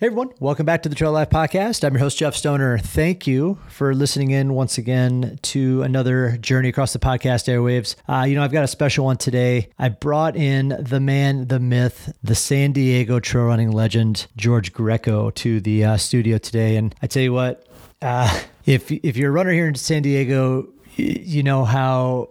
Hey everyone, welcome back to the Trail Life Podcast. I'm your host, Jeff Stoner. Thank you for listening in once again to another journey across the podcast airwaves. Uh, you know, I've got a special one today. I brought in the man, the myth, the San Diego trail running legend, George Greco, to the uh, studio today. And I tell you what, uh, if if you're a runner here in San Diego, you know how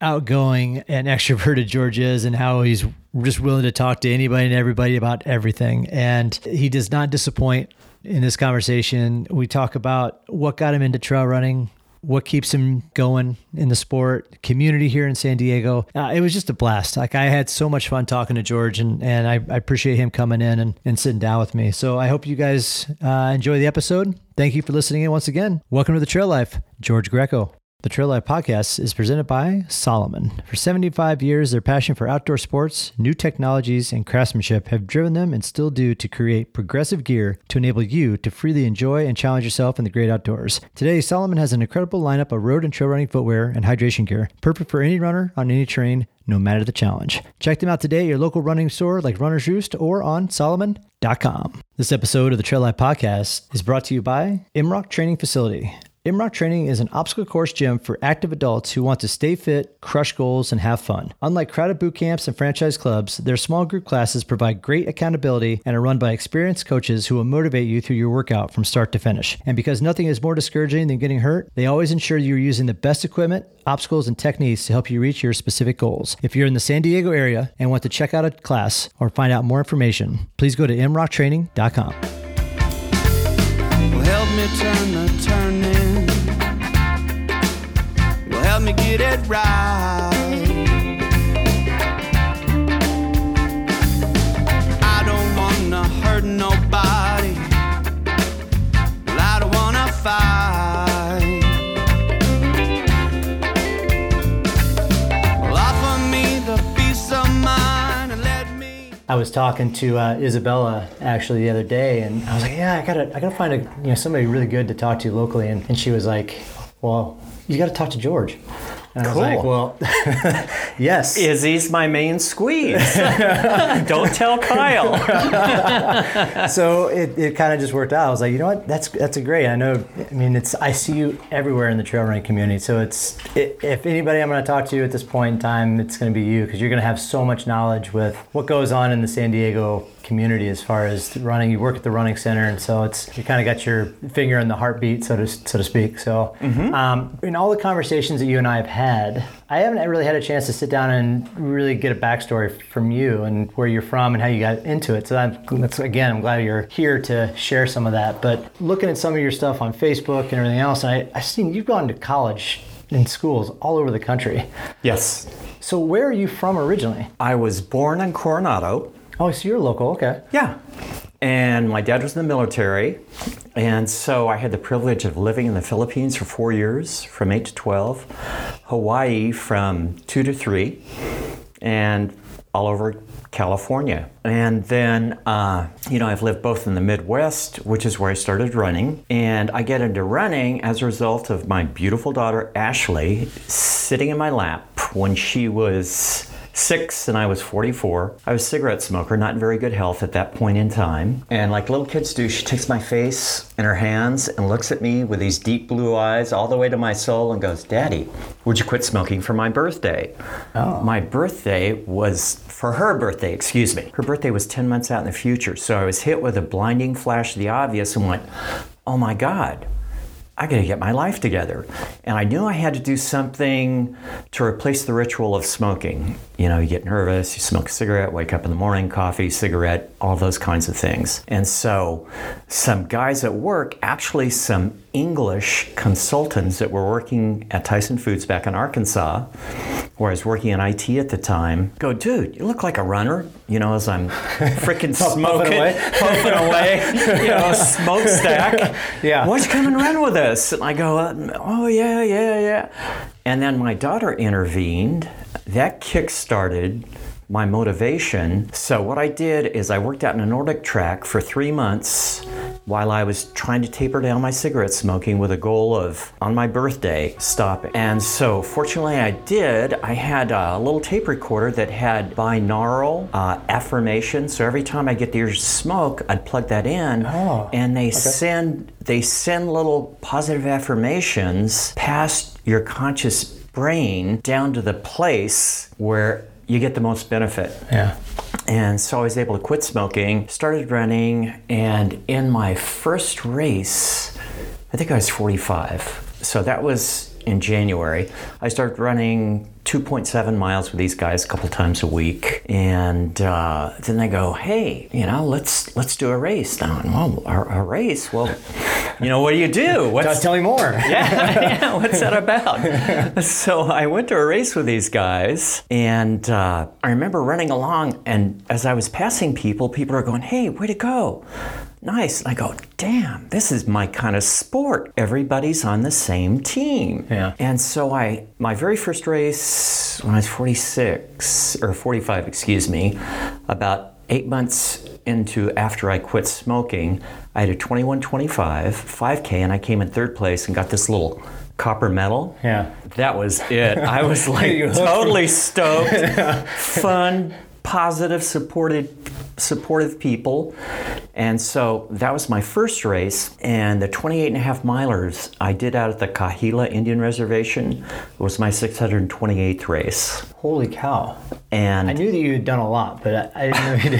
outgoing and extroverted George is and how he's just willing to talk to anybody and everybody about everything. And he does not disappoint in this conversation. We talk about what got him into trail running, what keeps him going in the sport, community here in San Diego. Uh, it was just a blast. Like I had so much fun talking to George and, and I, I appreciate him coming in and, and sitting down with me. So I hope you guys uh, enjoy the episode. Thank you for listening in once again. Welcome to the Trail Life, George Greco. The Trail Life podcast is presented by Salomon. For 75 years, their passion for outdoor sports, new technologies, and craftsmanship have driven them and still do to create progressive gear to enable you to freely enjoy and challenge yourself in the great outdoors. Today, Salomon has an incredible lineup of road and trail running footwear and hydration gear, perfect for any runner on any terrain, no matter the challenge. Check them out today at your local running store like Runner's Roost or on Salomon.com. This episode of the Trail Life podcast is brought to you by Imrock Training Facility. Imrock Training is an obstacle course gym for active adults who want to stay fit, crush goals, and have fun. Unlike crowded boot camps and franchise clubs, their small group classes provide great accountability and are run by experienced coaches who will motivate you through your workout from start to finish. And because nothing is more discouraging than getting hurt, they always ensure you're using the best equipment, obstacles, and techniques to help you reach your specific goals. If you're in the San Diego area and want to check out a class or find out more information, please go to imrocktraining.com. Well, help me get it right. I don't wanna hurt nobody. Well, I don't wanna fight. Well, offer me the peace of mind and let me. I was talking to uh, Isabella actually the other day, and I was like, "Yeah, I gotta, I gotta find a, you know, somebody really good to talk to locally." And, and she was like, "Well, you got to talk to George." And I was like, Cool. "Well, yes." Izzy's my main squeeze. Don't tell Kyle. so it, it kind of just worked out. I was like, you know what? That's that's a great. I know. I mean, it's I see you everywhere in the trail running community. So it's i if anybody I'm going to talk to you at this point in time, it's going to be you because you're going to have so much knowledge with what goes on in the San Diego community as far as running. You work at the running center, and so it's you kind of got your finger in the heartbeat, so to so to speak. So um, in all the conversations that you and I have had, I haven't really had a chance to sit down and really get a backstory from you and where you're from and how you got into it. So I'm, that's again, I'm glad you're here to share some of that. But looking at some of your stuff on Facebook and everything else, I, I've seen you've gone to college in schools all over the country. Yes. So where are you from originally? I was born in Coronado. Oh, so you're local. Okay. Yeah. And my dad was in the military. And so I had the privilege of living in the Philippines for four years, from 8 to 12, Hawaii from 2 to 3, and all over California. And then, uh, you know, I've lived both in the Midwest, which is where I started running, and I get into running as a result of my beautiful daughter, Ashley, sitting in my lap when she was six and I was 44. I was a cigarette smoker, not in very good health at that point in time. And like little kids do, she takes my face in her hands and looks at me with these deep blue eyes all the way to my soul and goes, Daddy, would you quit smoking for my birthday? Oh. My birthday was for her birthday, excuse me. Her birthday was 10 months out in the future. So I was hit with a blinding flash of the obvious and went, Oh my God. I got to get my life together. And I knew I had to do something to replace the ritual of smoking. You know, you get nervous, you smoke a cigarette, wake up in the morning, coffee, cigarette, all those kinds of things. And so, some guys at work, actually, some English consultants that were working at Tyson Foods back in Arkansas, where I was working in IT at the time, go, dude, you look like a runner. You know, as I'm freaking smoking, away. puffing away, you know, smokestack. Yeah. Why don't you come and run with us? And I go, uh, oh, yeah, yeah, yeah. And then my daughter intervened. That kick started my motivation. So what I did is I worked out in a NordicTrack for three months while I was trying to taper down my cigarette smoking with a goal of, on my birthday, stopping. And so, fortunately, I did. I had a little tape recorder that had binaural uh, affirmation. So every time I get the ears to smoke, I'd plug that in, Oh, and they send they send little positive affirmations past your conscious brain down to the place where you get the most benefit. Yeah. And so I was able to quit smoking, started running, and in my first race, I think I was 45. So that was in January. I started running 2.7 miles with these guys a couple times a week, and uh, then they go, "Hey, you know, let's let's do a race." I'm, well, a, a race? Well, you know, what do you do? What's Tell me more. yeah, yeah, what's that about? so I went to a race with these guys, and uh, I remember running along, and as I was passing people, people are going, "Hey, way to go!" Nice. And I go, damn, this is my kind of sport. Everybody's on the same team. Yeah. And so I, my very first race when I was 46 or 45, excuse me, about eight months into after I quit smoking, I had a 2125 5K, and I came in third place and got this little copper medal. Yeah. That was it. I was like totally stoked, fun, positive, supported, supportive people. And so that was my first race. And the 28 and a half milers I did out at the Cahuilla Indian Reservation was my 628th race. Holy cow. And I knew that you had done a lot, but I, I didn't know you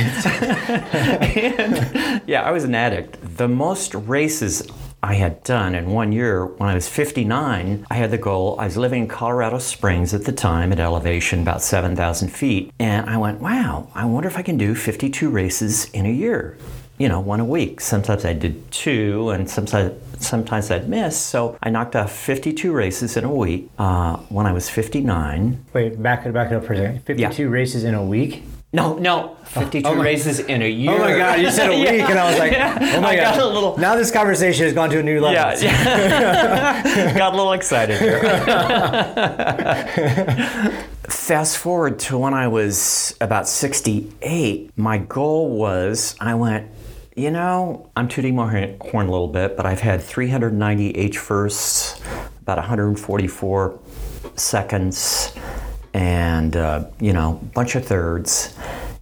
did. yeah, I was an addict. The most races I had done in one year when I was 59, I had the goal. I was living in Colorado Springs at the time at elevation about 7,000 feet. And I went, wow, I wonder if I can do 52 races in a year. You know, one a week. Sometimes I did two, and sometimes sometimes I'd miss. So I knocked off 52 races in a week uh, when I was 59. Wait, back it back it up for a second. 52 races in a week? No, no, 52 Oh my- races in a year. Oh my god, you said a week and I was like, oh my I god. got a little- Now this conversation has gone to a new level. Yeah, yeah. got a little excited here. Fast forward to when I was about 68, my goal was I went, you know, I'm tooting my horn horn a little bit, but I've had 390 H firsts, about 144 seconds, and, uh, you know, a bunch of thirds.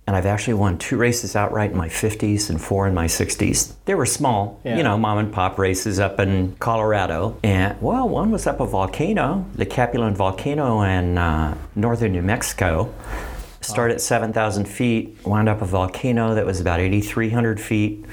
And I've actually won two races outright in my 50s and four in my 60s. They were small, Yeah. you know, mom and pop races up in Colorado. And, well, one was up a volcano, the Capulin volcano in uh, northern New Mexico. Started at 7,000 feet, wound up a volcano that was about 8,300 feet,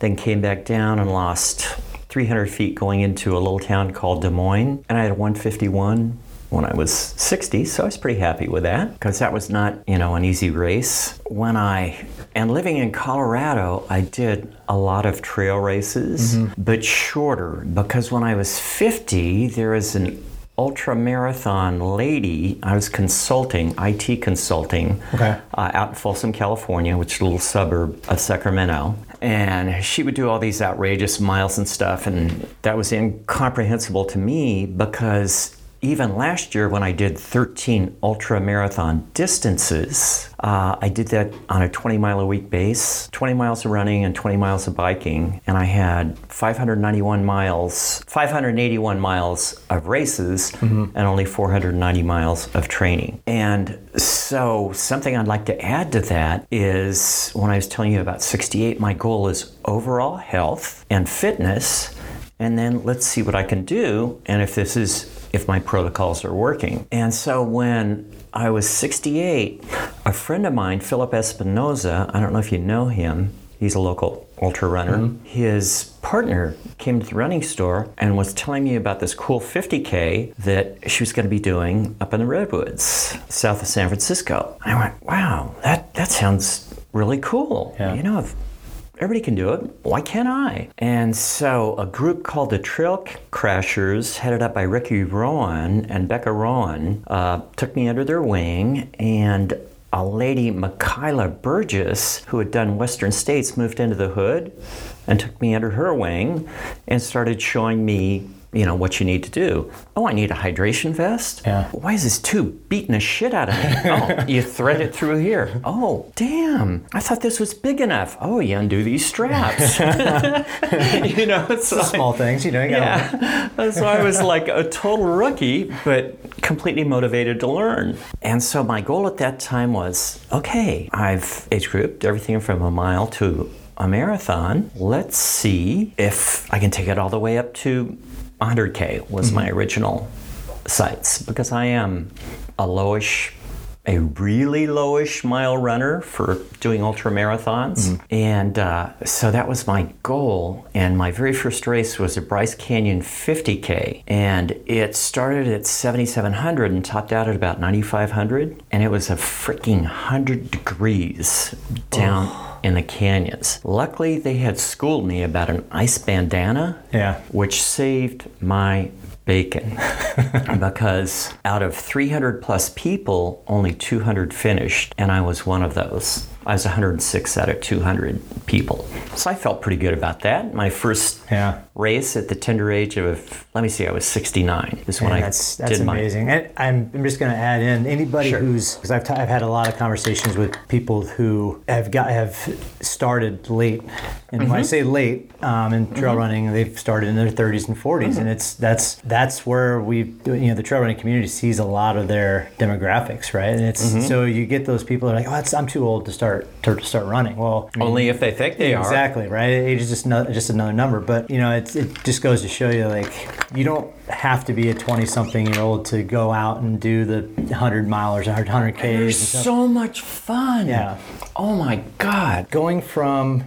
then came back down and lost 300 feet going into a little town called Des Moines. And I had 151 when I was 60, so I was pretty happy with that because that was not, you know, an easy race. When I and living in Colorado, I did a lot of trail races, but shorter because when I was 50, there was an ultra marathon lady. I was consulting, IT consulting, Okay. uh, out in Folsom, California, which is a little suburb of Sacramento. And she would do all these outrageous miles and stuff, and that was incomprehensible to me because even last year when I did 13 ultra marathon distances, uh, I did that on a 20 mile a week base, 20 miles of running and 20 miles of biking, and I had 591 miles, 581 miles of races, and only 490 miles of training. And so, something I'd like to add to that is when I was telling you about 68, my goal is overall health and fitness and then let's see what I can do and if this is if my protocols are working. And so when I was 68, a friend of mine, Philip Espinoza, I don't know if you know him, he's a local ultra runner. Mm-hmm. His partner came to the running store and was telling me about this cool 50K that she was going to be doing up in the Redwoods, south of San Francisco. I went, wow, that, that sounds really cool. Yeah. You know, if Everybody can do it. Why can't I? And so a group called the Trail Crashers, headed up by Ricky Rowan and Becca Rowan, uh, took me under their wing and a lady, Michaela Burgess, who had done Western States, moved into the hood and took me under her wing and started showing me you know, what you need to do. Oh, I need a hydration vest. Yeah. Why is this tube beating the shit out of me? oh, you thread it through here. Oh, damn! I thought this was big enough. Oh, you undo these straps. you know, it's like, Small things, you know. You yeah. so I was like a total rookie, but completely motivated to learn. And so my goal at that time was okay, I've age grouped everything from a mile to a marathon. Let's see if I can take it all the way up to 100K, was my original sights, because I am a lowish a really lowish mile runner for doing ultra marathons. And uh, so that was my goal. And my very first race was a Bryce Canyon 50K. And it started at 7,700 and topped out at about 9,500. And it was a freaking 100 degrees down. In the canyons. Luckily, they had schooled me about an ice bandana, Yeah. which saved my bacon because out of 300 plus people, only 200 finished, and I was one of those. I was 106 out of 200 people. So I felt pretty good about that. My first Yeah. Race at the tender age of, let me see, I was 69 this one Man, I that's that's did my. amazing. And I'm, I'm just going to add in anybody Sure. who's because I've, t- I've had a lot of conversations with people who have got have started late, and Mm-hmm. when I say late um, in trail running, they've started in their 30s and 40s, Mm-hmm. and it's that's that's where we you know the trail running community sees a lot of their demographics, right? And it's Mm-hmm. so you get those people that are like, oh, that's, I'm too old to start to start running. Well, I mean, Only if they think they are. Exactly right. Age is just no, just another number, but you know, it's, it just goes to show you like you don't have to be a twenty-something year old to go out and do the hundred milers, hundred k's. They're and stuff. so much fun. Yeah. Oh my God. Going from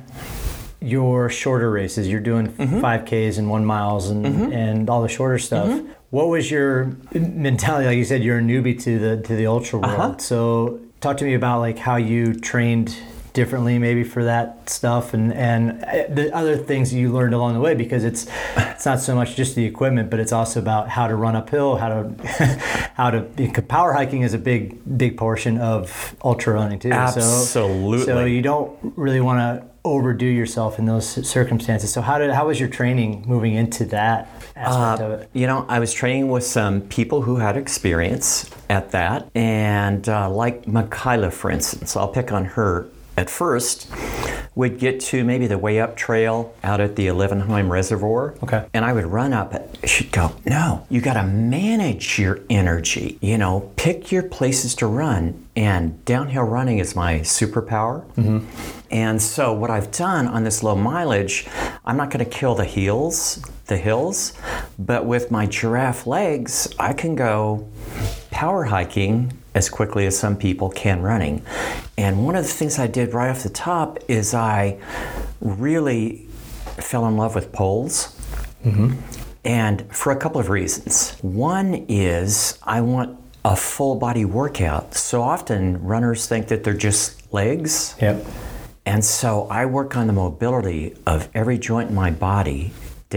your shorter races, you're doing Mm-hmm. five k's and one miles and and all the shorter stuff. Mm-hmm. What was your mentality? Like you said, you're a newbie to the to the ultra world. Uh-huh. So talk to me about like how you trained differently maybe for that stuff and and uh, the other things you learned along the way because it's it's not so much just the equipment but it's also about how to run uphill how to how to power hiking is a big big portion of ultra running too absolutely so Absolutely. you don't really want to overdo yourself in those circumstances so how did how was your training moving into that aspect of Uh, it you know, I was training with some people who had experience at that, and uh, like Makayla, for instance, I'll pick on her. At first, we'd get to maybe the way up trail out at the Olivenhain Reservoir. Okay. And I would run up it. She'd go, No, you got to manage your energy. You know, pick your places to run. And downhill running is my superpower. Mm-hmm. And so, what I've done on this low mileage, I'm not going to kill the heels, the hills, but with my giraffe legs, I can go power hiking as quickly as some people can running. And one of the things I did right off the top is I really fell in love with poles. Mm-hmm. And for a couple of reasons. One is I want a full body workout. So often runners think that they're just legs. yep And so I work on the mobility of every joint in my body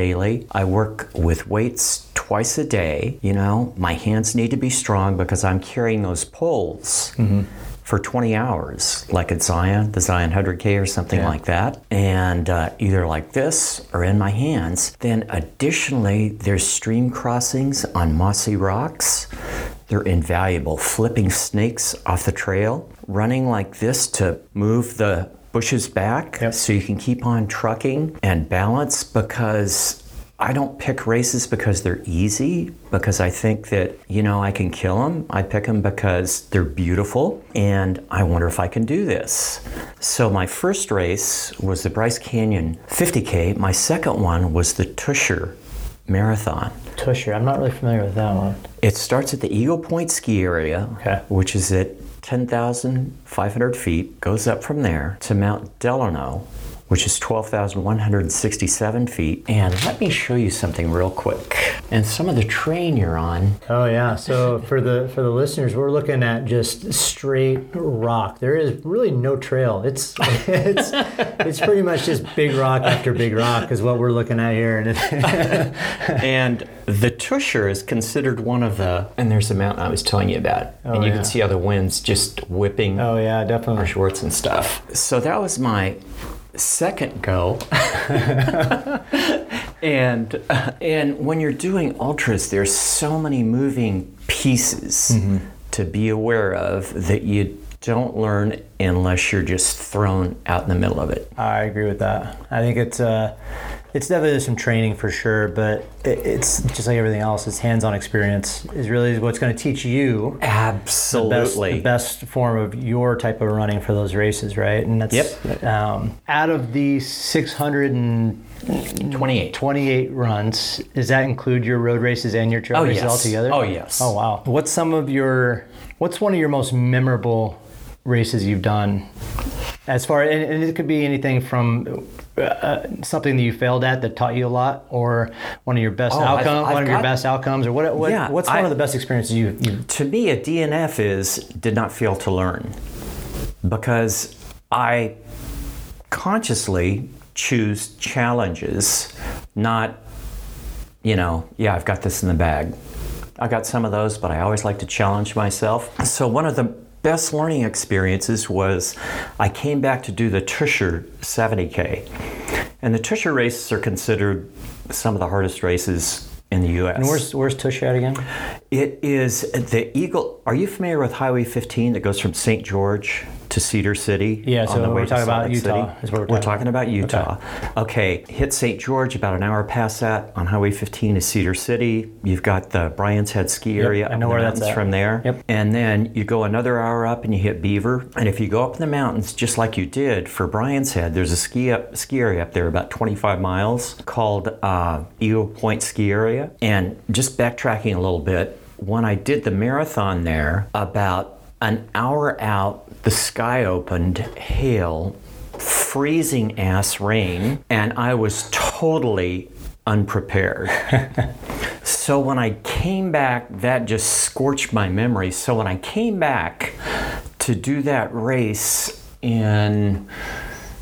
daily. I work with weights twice a day. You know, my hands need to be strong because I'm carrying those poles for 20 hours, like at Zion, the Zion 100K or something Yeah. like that. And uh, either like this or in my hands. Then additionally, there's stream crossings on mossy rocks. They're invaluable. Flipping snakes off the trail, running like this to move the bushes back Yep. so you can keep on trucking and balance because I don't pick races because they're easy, because I think that, you know, I can kill them. I pick them because they're beautiful and I wonder if I can do this. So my first race was the Bryce Canyon 50K. My second one was the Tushar Marathon. tushar i'm not really familiar with that one It starts at the Eagle Point ski area, Okay. which is at 10,500 feet, goes up from there to Mount Delano, which is 12,167 feet. And let me show you something real quick. And some of the terrain you're on. Oh yeah. So for the for the listeners, we're looking at just straight rock. There is really no trail. It's it's it's pretty much just big rock after big rock is what we're looking at here. And the Tushar is considered one of the, and there's the mountain I was telling you about. Oh, and you yeah. can see how the wind's just whipping oh yeah, definitely. our shorts and stuff. So that was my second go. and uh, and when you're doing ultras, there's so many moving pieces to be aware of that you don't learn unless you're just thrown out in the middle of it. I agree with that. I think it's uh, it's definitely some training for sure, but it, it's just like everything else. It's hands-on experience is really what's going to teach you the best, Absolutely. the best form of your type of running for those races, right? And that's Yep. Um, out of the 628 28. runs, does that include your road races and your trail Oh, races yes. all together? Oh, yes. Oh wow. What's some of your what's one of your most memorable races you've done? As far and, and it could be anything from uh, something that you failed at that taught you a lot, or one of your best Oh, outcomes, one of your best outcomes, or what? what Yeah, what's one of the best experiences you you to me, a DNF is did not fail to learn because I consciously choose challenges, not, you know, yeah, I've got this in the bag. I got some of those, but I always like to challenge myself. So, one of the best learning experiences was I came back to do the Tushar 70K. And the Tushar races are considered some of the hardest races in the US. And where's where's Tush at again? It is the Eagle. Are you familiar with Highway 15 that goes from St. George to Cedar City? Yeah, so on the we're way talking about Utah City? is what we're we're talking about Utah. Okay. hit St. George about an hour past that on Highway 15 to Cedar City. You've got the Brian Head ski area. I up know in the where that's mountains at. from there. Yep. And then you go another hour up and you hit Beaver. And if you go up in the mountains, just like you did for Brian Head, there's a ski up, ski area up there about 25 miles called uh, Eagle Point Ski Area. And just backtracking a little bit, when I did the marathon there, about an hour out, the sky opened, hail, freezing ass rain, and I was totally unprepared. So when I came back, that just scorched my memory. So when I came back to do that race in,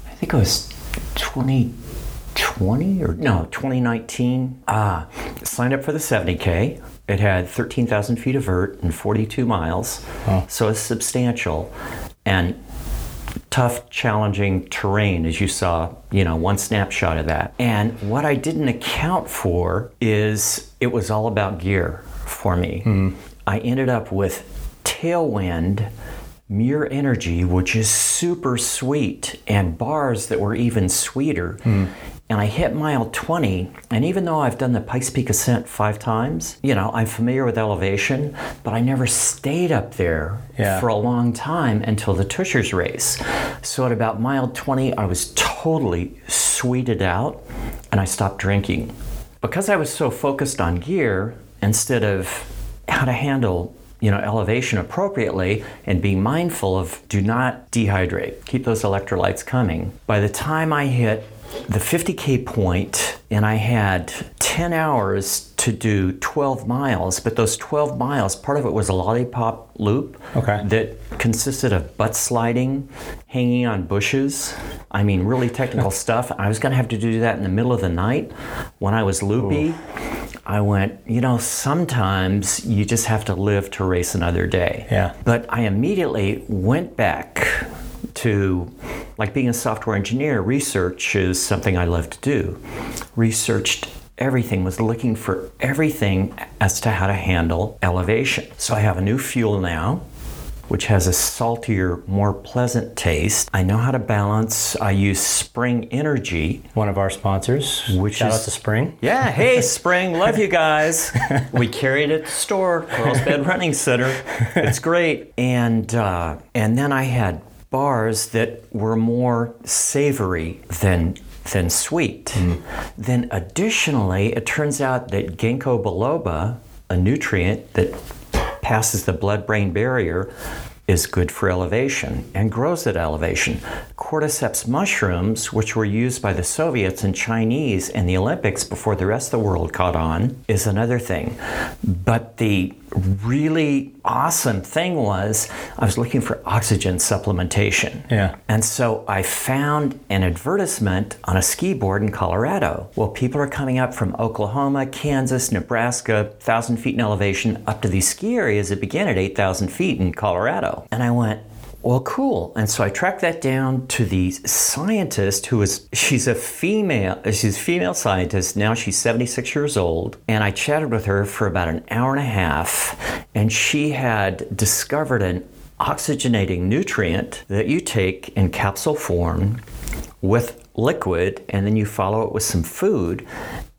I think it was 2020 or no, 2019, uh, signed up for the 70K. It had 13,000 feet of vert and 42 miles. So it's substantial. And tough, challenging terrain, as you saw, you know, one snapshot of that. And what I didn't account for is it was all about gear for me. Hmm. I ended up with Tailwind Mere Energy, which is super sweet, and bars that were even sweeter. Hmm. And I hit mile 20, and even though I've done the Pikes Peak ascent five times, you know, I'm familiar with elevation, but I never stayed up there Yeah. for a long time until the Tushars race. So at about mile 20, I was totally sweeted out and I stopped drinking. Because I was so focused on gear instead of how to handle you know elevation appropriately and be mindful of do not dehydrate keep those electrolytes coming by the time i hit the 50k point and i had 10 hours to do 12 miles but those 12 miles part of it was a lollipop loop Okay. that consisted of butt sliding, hanging on bushes. I mean, really technical stuff. I was going to have to do that in the middle of the night when I was loopy. I went, you know, sometimes you just have to live to race another day. Yeah. But I immediately went back to like being a software engineer, research is something I love to do. Researched everything, was looking for everything as to how to handle elevation. So I have a new fuel now, which has a saltier, more pleasant taste. I know how to balance. I use Spring Energy. One of our sponsors. Which Shout is- out to Spring. Yeah, hey Spring, love you guys. We carry it at the store, Carlsbad Running Center. It's great. And uh, and then I had bars that were more savory than than sweet. Then additionally, it turns out that ginkgo biloba, a nutrient that passes the blood-brain barrier, is good for elevation and grows at elevation. Cordyceps mushrooms, which were used by the Soviets and Chinese in the Olympics before the rest of the world caught on, is another thing. But the really awesome thing was I was looking for oxygen supplementation. Yeah. And so I found an advertisement on a ski board in Colorado. Well, people are coming up from Oklahoma, Kansas, Nebraska, 1,000 feet in elevation up to these ski areas that begin at 8,000 feet in Colorado. And I went, Well, cool. And so I tracked that down to the scientist who is, she's a female, she's a female scientist. Now she's 76 years old. And I chatted with her for about an hour and a half. And she had discovered an oxygenating nutrient that you take in capsule form with liquid and then you follow it with some food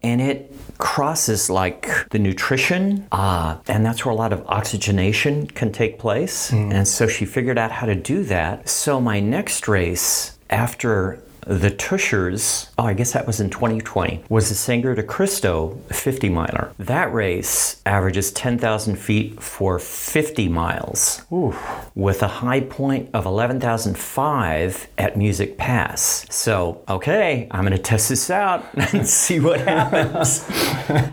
and it crosses like the nutrition uh, and that's where a lot of oxygenation can take place. And so she figured out how to do that. So my next race after the Tushars, oh, I guess that was in 2020, was the Sangre de Cristo 50 miler. That race averages 10,000 feet for 50 miles with a high point of 11,005 at Music Pass. So, okay, I'm going to test this out and see what happens.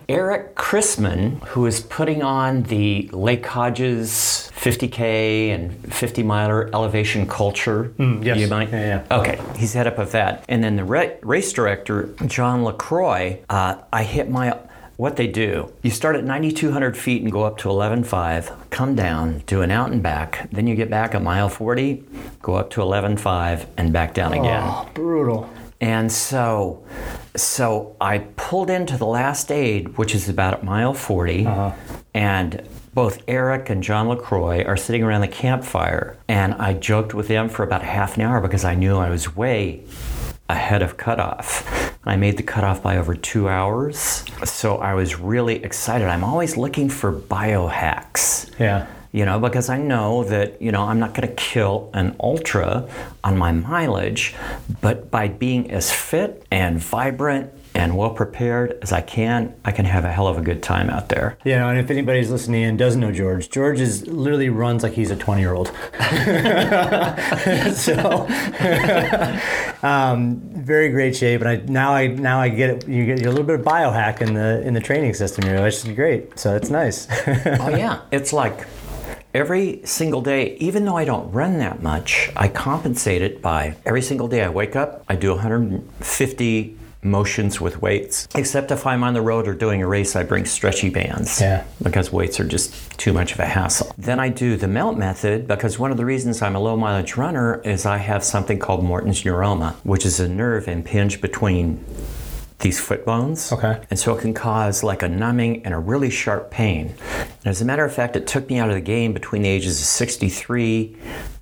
Eric Chrisman, who is putting on the Lake Hodges 50K and 50 miler elevation culture. Mm, yes. You might? Yeah, yeah. Okay, he's head up of that. And then the ra- race director, John LaCroix, uh, I hit my. What they do, you start at 9,200 feet and go up to 11.5, come down, do an out and back, then you get back at mile 40, go up to 11.5, and back down again. Oh, brutal. And so, so I pulled into the last aid, which is about at mile 40, and both Eric and John LaCroix are sitting around the campfire. And I joked with them for about half an hour because I knew I was way ahead of cutoff. I made the cutoff by over two hours. So I was really excited. I'm always looking for biohacks Yeah. you know, because I know that, you know, I'm not going to kill an ultra on my mileage, but by being as fit and vibrant and well prepared as I can, I can have a hell of a good time out there. Yeah, and if anybody's listening and doesn't know George, George is literally runs like he's a 20 year old. so, um, very great shape. And I now I now I get it. You get a little bit of biohack in the in the training system here, which is great. So it's nice. oh yeah, it's like every single day, even though I don't run that much, I compensate it by every single day I wake up, I do 150 motions with weights. Except if I'm on the road or doing a race, I bring stretchy bands. Yeah. Because weights are just too much of a hassle. Then I do the melt method because one of the reasons I'm a low mileage runner is I have something called Morton's neuroma, which is a nerve impinged between these foot bones. Okay. And so it can cause like a numbing and a really sharp pain. And as a matter of fact, it took me out of the game between the ages of 63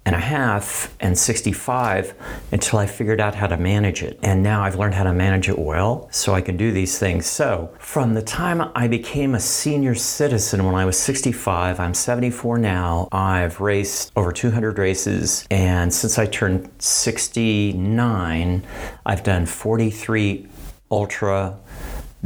and a half and 65 until I figured out how to manage it. And now I've learned how to manage it well so I can do these things. So from the time I became a senior citizen when I was 65, I'm 74 now. I've raced over 200 races. And since I turned 69, I've done 43 ultra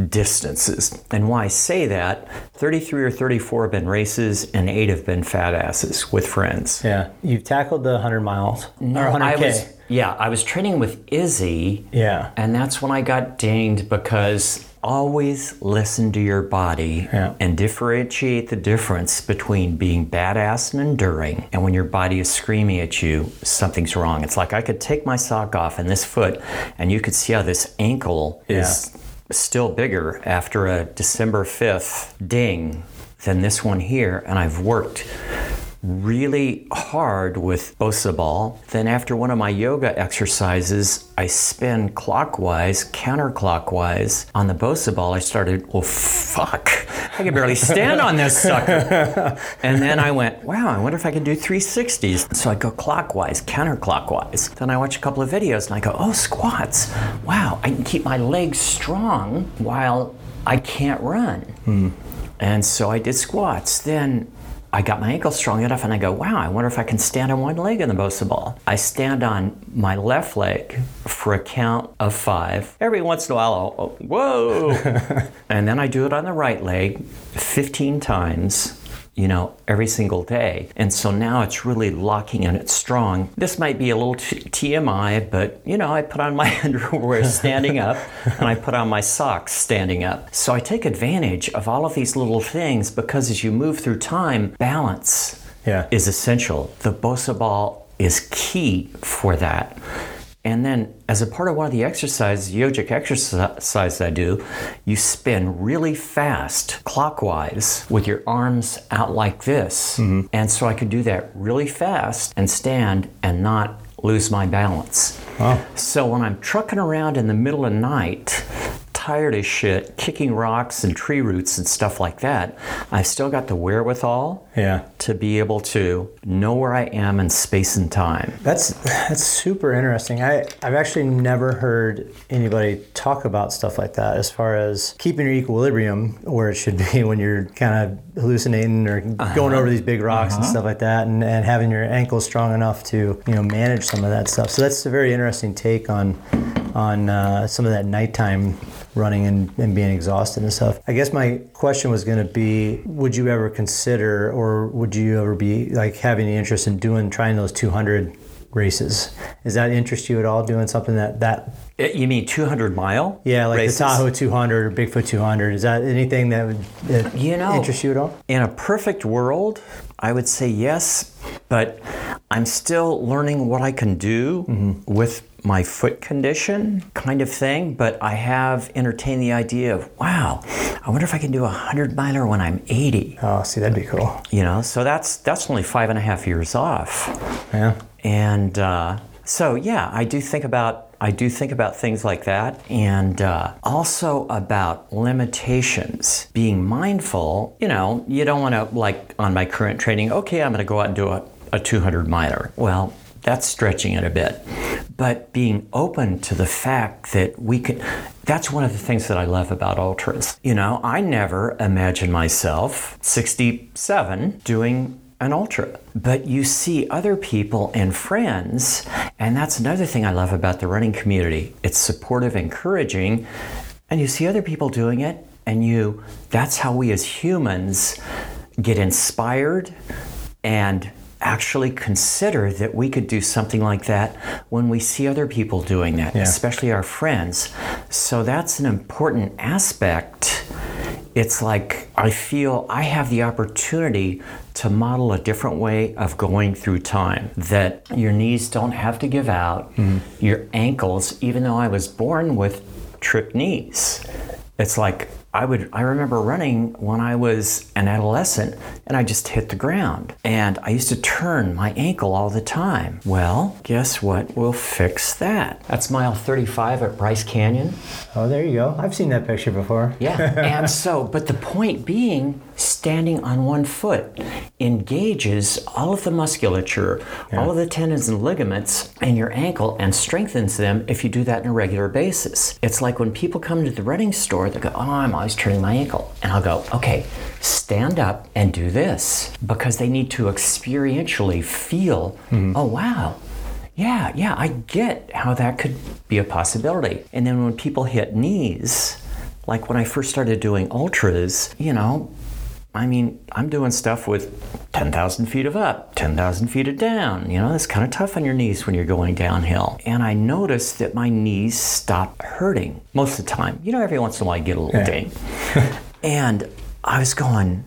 distances. And why I say that, 33 or 34 have been races and 8 have been fat asses with friends. yeah, you've tackled the 100 miles or 100 I was, yeah, I was training with Izzy. Yeah. And that's when I got dinged because always listen to your body Yeah. and differentiate the difference between being badass and enduring and when your body is screaming at you something's wrong. It's like I could take my sock off and this foot and you could see how this ankle is still bigger after a December 5th ding than this one here and I've worked really hard with Bosu ball. Then after one of my yoga exercises, I spin clockwise, counterclockwise on the Bosu ball. I started, well, fuck, I can barely stand on this sucker. and then I went, wow, I wonder if I can do 360s. So I go clockwise, counterclockwise. Then I watch a couple of videos and I go, oh, squats. Wow, I can keep my legs strong while I can't run. Hmm. And so I did squats. Then I got my ankle strong enough and I go, wow, I wonder if I can stand on one leg in the Bosu ball. I stand on my left leg for a count of five. Every once in a while, I'll, oh, whoa. and then I do it on the right leg 15 times. You know, every single day. And so now it's really locking and it's strong. This might be a little t- TMI, but you know, I put on my underwear standing up and I put on my socks standing up. So I take advantage of all of these little things because as you move through time, balance Yeah. is essential. The Bosu ball is key for that. And then, as a part of one of the exercises, yogic exercise I do, you spin really fast clockwise with your arms out like this. Mm-hmm. And so I could do that really fast and stand and not lose my balance. Wow. So when I'm trucking around in the middle of the night, tired as shit, kicking rocks and tree roots and stuff like that, I've still got the wherewithal Yeah. to be able to know where I am in space and time. That's that's super interesting. I I've actually never heard anybody talk about stuff like that as far as keeping your equilibrium where it should be when you're kind of hallucinating or going over these big rocks and stuff like that and, and having your ankles strong enough to, you know, manage some of that stuff. So that's a very interesting take on on uh, some of that nighttime running and, and being exhausted and stuff. I guess my question was going to be would you ever consider or would you ever be like having any interest in doing trying those 200 races? Does that interest you at all doing something that that Uh, You mean 200 mile? yeah, like races? the Tahoe 200 or Bigfoot 200? Is that anything that would that You know- interest you at all? In a perfect world, I would say yes, but I'm still learning what I can do Mm-hmm. with my foot condition, kind of thing. But I have entertained the idea of, wow, I wonder if I can do a hundred miler when I'm 80. Oh, see, that'd be cool. You know, so that's that's only five and a half years off. Yeah. And uh, so, yeah, I do think about I do think about things like that, and uh, also about limitations. Being mindful, you know, you don't want to like on my current training. Okay, I'm going to go out and do a, a 200 miler. Well, that's stretching it a bit, but being open to the fact that we can. That's one of the things that I love about ultras. You know, I never imagined myself 67 doing an ultra. But you see other people and friends, and that's another thing I love about the running community. It's supportive, encouraging, and you see other people doing it, and you that's how we as humans get inspired and actually consider that we could do something like that when we see other people doing that, Yeah. especially our friends. So that's an important aspect it's like I feel I have the opportunity to model a different way of going through time. That your knees don't have to give out, mm-hmm. your ankles, even though I was born with tripped knees. It's like I would I remember running when I was an adolescent and I just hit the ground. And I used to turn my ankle all the time. Well, guess what We'll fix that? That's mile 35 at Bryce Canyon. Oh, there you go. I've seen that picture before. Yeah. and so, but the point being, standing on one foot engages all of the musculature, all of the tendons and ligaments in your ankle and strengthens them if you do that on a regular basis. It's like when people come to the running store, they go, Oh, I'm always turning my ankle. And I'll go, Okay, stand up and do this because they need to experientially feel, mm-hmm. Oh, wow. Yeah, yeah, I get how that could be a possibility. And then when people hit knees, like when I first started doing ultras, you know, I mean, I'm doing stuff with 10,000 feet of up, 10,000 feet of down. You know, it's kind of tough on your knees when you're going downhill. And I noticed that my knees stop hurting most of the time. You know, every once in a while I get a little Yeah. ding. and I was going,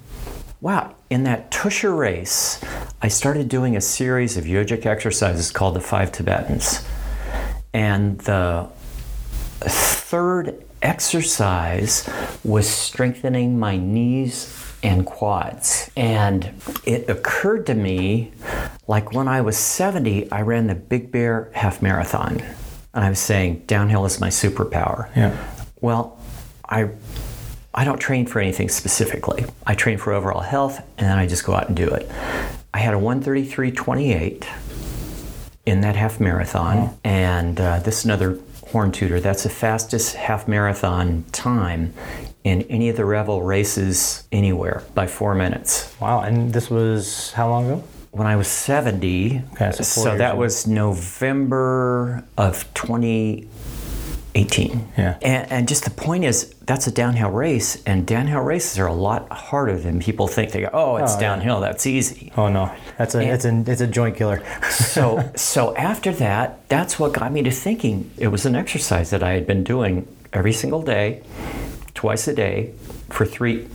wow, in that Tushar race, I started doing a series of yogic exercises called the Five Tibetans. And the third exercise was strengthening my knees and quads. And it occurred to me like when I was 70, I ran the Big Bear half marathon. And I was saying, downhill is my superpower. Yeah. Well, I I don't train for anything specifically. I train for overall health and then I just go out and do it. I had a 133.28 in that half marathon, and uh, this is another horn tutor. That's the fastest half marathon time in any of the Revel races anywhere by four minutes. Wow. And this was how long ago? When I was 70, Okay, so so that ago. was November of 2018. Yeah. And, and just the point is, that's a downhill race, and downhill races are a lot harder than people think. They go, oh, it's Oh, yeah. downhill, that's easy. Oh no, that's a And- it's a it's a joint killer. so so after that that's what got me to thinking it was an exercise that i had been doing every single day twice a day for three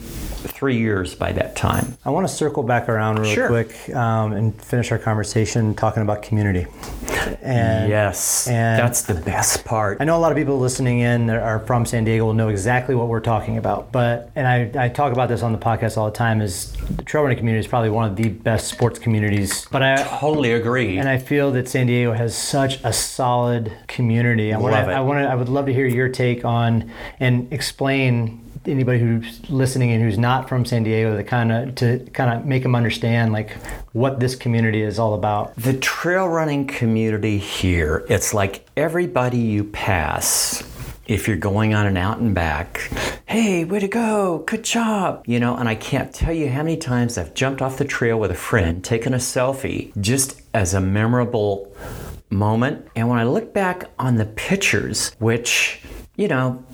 three years by that time. I want to circle back around real Sure. quick um, and finish our conversation talking about community. And yes, and- that's the best part. I know a lot of people listening in that are from San Diego will know exactly what we're talking about. But and I, I talk about this on the podcast all the time. Is the trail running community is probably one of the best sports communities. But I Totally agree. and I feel that San Diego has such a solid community. I Love it. I want to, I would love to hear your take on and explain anybody who's listening and who's not from San Diego to kind of to kind of make them understand like what this community is all about. The trail running community here, it's like everybody you pass, if you're going on an out and back, hey, way to go, good job. You know, and I can't tell you how many times I've jumped off the trail with a friend, taken a selfie, just as a memorable moment. And when I look back on the pictures, which, you know,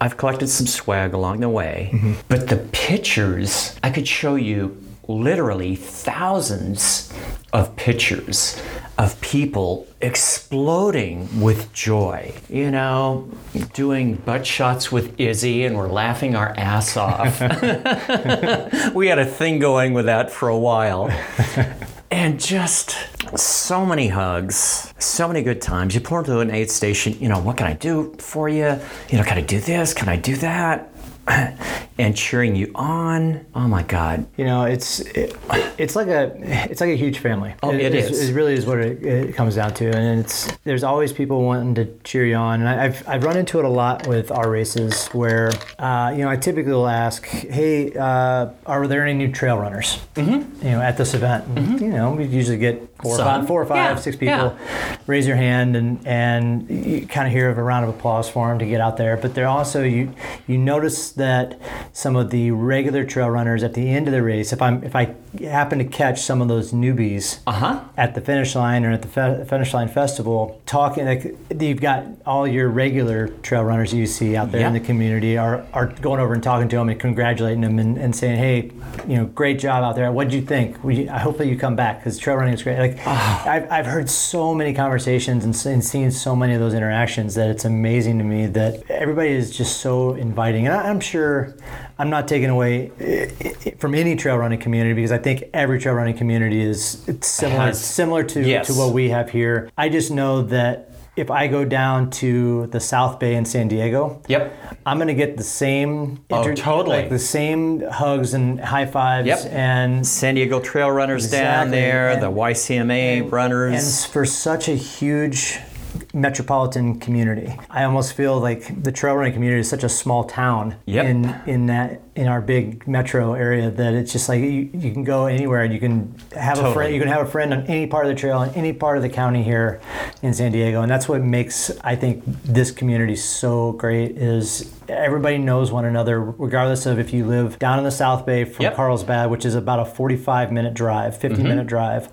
I've collected some swag along the way, mm-hmm. but the pictures, I could show you literally thousands of pictures of people exploding with joy. You know, doing butt shots with Izzy and we're laughing our ass off. we had a thing going with that for a while. And just so many hugs, so many good times. You pull into an aid station, you know, what can I do for you? You know, can I do this? Can I do that? And cheering you on. Oh my God. You know, it's it, it's like a it's like a huge family. Oh, it it's- is. It really is what it, it comes down to, and it's there's always people wanting to cheer you on, and I, I've I've run into it a lot with our races where uh, you know I typically will ask, hey, uh, are there any new trail runners? Mm-hmm. You know, at this event, And, you know, we usually get four or Some. five, four or five, Yeah, six people raise your hand, and and you kind of hear a round of applause for them to get out there. But they're also you you notice that some of the regular trail runners at the end of the race, if I'm if I happen to catch some of those newbies Uh huh. at the finish line or at the fe- finish line festival, talking like you've got all your regular trail runners you see out there in the community are, are going over and talking to them and congratulating them and, and saying, hey, you know, great job out there. What did you think? We, I hopefully you come back because trail running is great. Like Ah. I've, I've heard so many conversations and, and seen so many of those interactions that it's amazing to me that everybody is just so inviting. And I, I'm sure I'm not taking away eh, eh, from any trail running community because I think every trail running community is it's similar Has- similar to, Yes. to what we have here. I just know that if I go down to the South Bay in San Diego, Yep. I'm gonna get the same Oh, totally. like the same hugs and high fives Yep. and San Diego Trail Runners down there, And- the YMCA and runners. And for such a huge metropolitan community. I almost feel like the trail running community is such a small town Yep. in in that in our big metro area that it's just like you, you can go anywhere and you can have a friend you can have a friend on any part of the trail in any part of the county here in San Diego and that's what makes I think this community so great is everybody knows one another regardless of if you live down in the South Bay from Yep. Carlsbad which is about a 45 minute drive 50 minute drive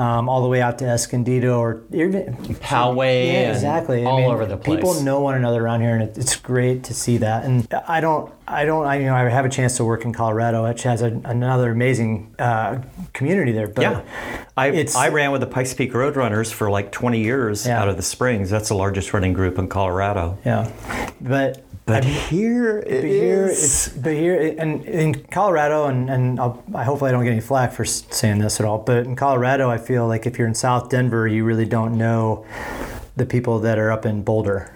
um, all the way out to Escondido or even Poway yeah, exactly. I all mean, over the place. People know one another around here, and it's great to see that. And I don't, I don't, I you know, I have a chance to work in Colorado, which has a, another amazing uh, community there. But Yeah. I, it's- I ran with the Pikes Peak Roadrunners for like 20 years Yeah. out of the Springs. That's the largest running group in Colorado. yeah, but. But I've- here it but here, is- it's but here and in Colorado, and and I'll, I hopefully I don't get any flack for saying this at all. But in Colorado, I feel like if you're in South Denver, you really don't know the people that are up in Boulder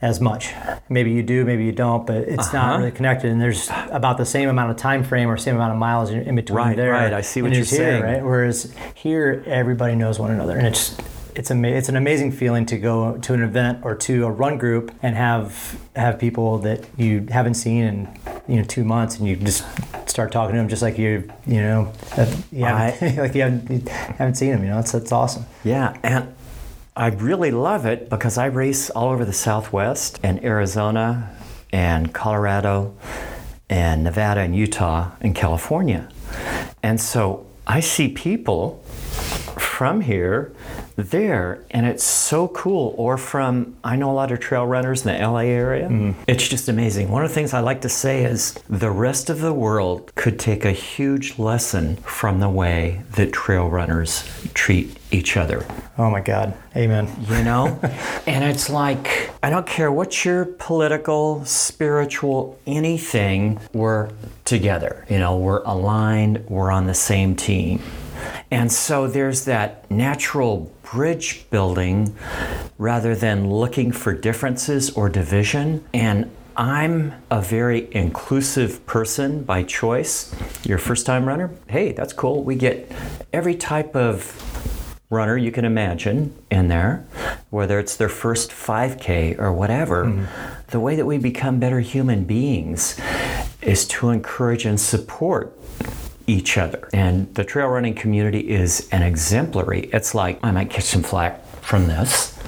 as much. Maybe you do, maybe you don't, but it's not Uh-huh. really connected. And there's about the same amount of time frame or same amount of miles in, in between Right, there. right. I see what you're here, saying. Right? Whereas here, everybody knows one another, and it's it's ama- it's an amazing feeling to go to an event or to a run group and have have people that you haven't seen in you know two months, and you just start talking to them just like you you know that like you haven't, you haven't seen them. You know, it's it's awesome. Yeah, and I really love it because I race all over the Southwest and Arizona and Colorado and Nevada and Utah and California. And so I see people from here there and it's so cool. Or from i know a lot of trail runners in the la area. Mm-hmm. It's just amazing. One of the things i like to say is the rest of the world could take a huge lesson from the way that trail runners treat each other Oh my God. Amen. you know? and it's like, I don't care what your political, spiritual, anything, we're together. You know, we're aligned, we're on the same team. And so there's that natural bridge building rather than looking for differences or division. And I'm a very inclusive person by choice. You're a first time runner? Hey, that's cool. We get every type of runner you can imagine in there, whether it's their first 5K or whatever, mm-hmm. the way that we become better human beings is to encourage and support each other. And the trail running community is an exemplary. It's like, I might catch some flack from this.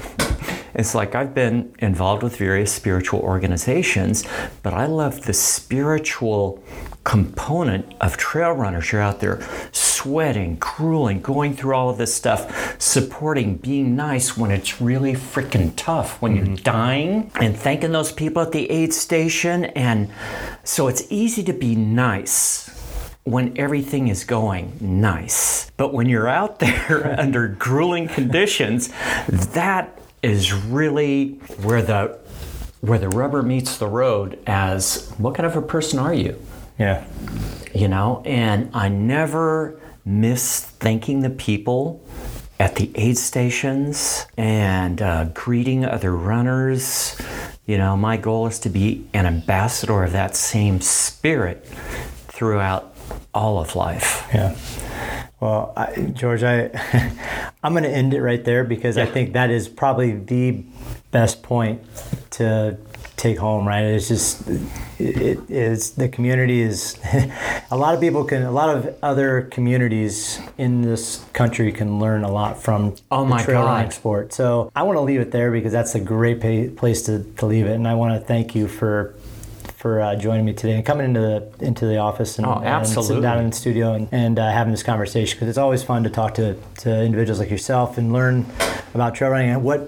It's like I've been involved with various spiritual organizations, but I love the spiritual component of trail runners. You're out there sweating, grueling, going through all of this stuff, supporting, being nice when it's really freaking tough, when you're mm-hmm. dying, and thanking those people at the aid station. And so it's easy to be nice when everything is going nice. But when you're out there under grueling conditions, that is really where the where the rubber meets the road as what kind of a person are you? Yeah. You know, and I never miss thanking the people at the aid stations and uh, greeting other runners. You know, my goal is to be an ambassador of that same spirit throughout all of life. Yeah. Well, I, George, I I'm going to end it right there because I think that is probably the best point to take home. Right? It's just it, is the community is a lot of people can a lot of other communities in this country can learn a lot from Oh the my trail running sport. So I want to leave it there because that's a great pa- place to, to leave it, and I want to thank you for. For uh, joining me today and coming into the into the office and, Oh, and sitting down in the studio and, and uh, having this conversation because it's always fun to talk to, to individuals like yourself and learn about trail running and what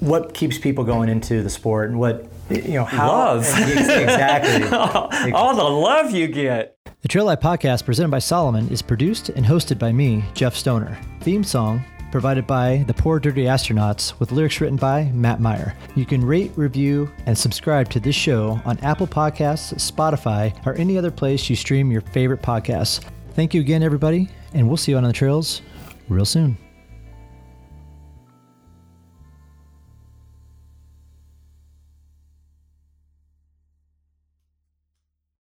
what keeps people going into the sport and what you know how Love. exactly All the love you get. the Trail Life podcast presented by Salomon is produced and hosted by me Jeff Stoner theme song provided by the Poor Dirty Astronauts with lyrics written by Matt Meyer. You can rate, review, and subscribe to this show on Apple Podcasts, Spotify, or any other place you stream your favorite podcasts. Thank you again, everybody, and we'll see you on the trails real soon.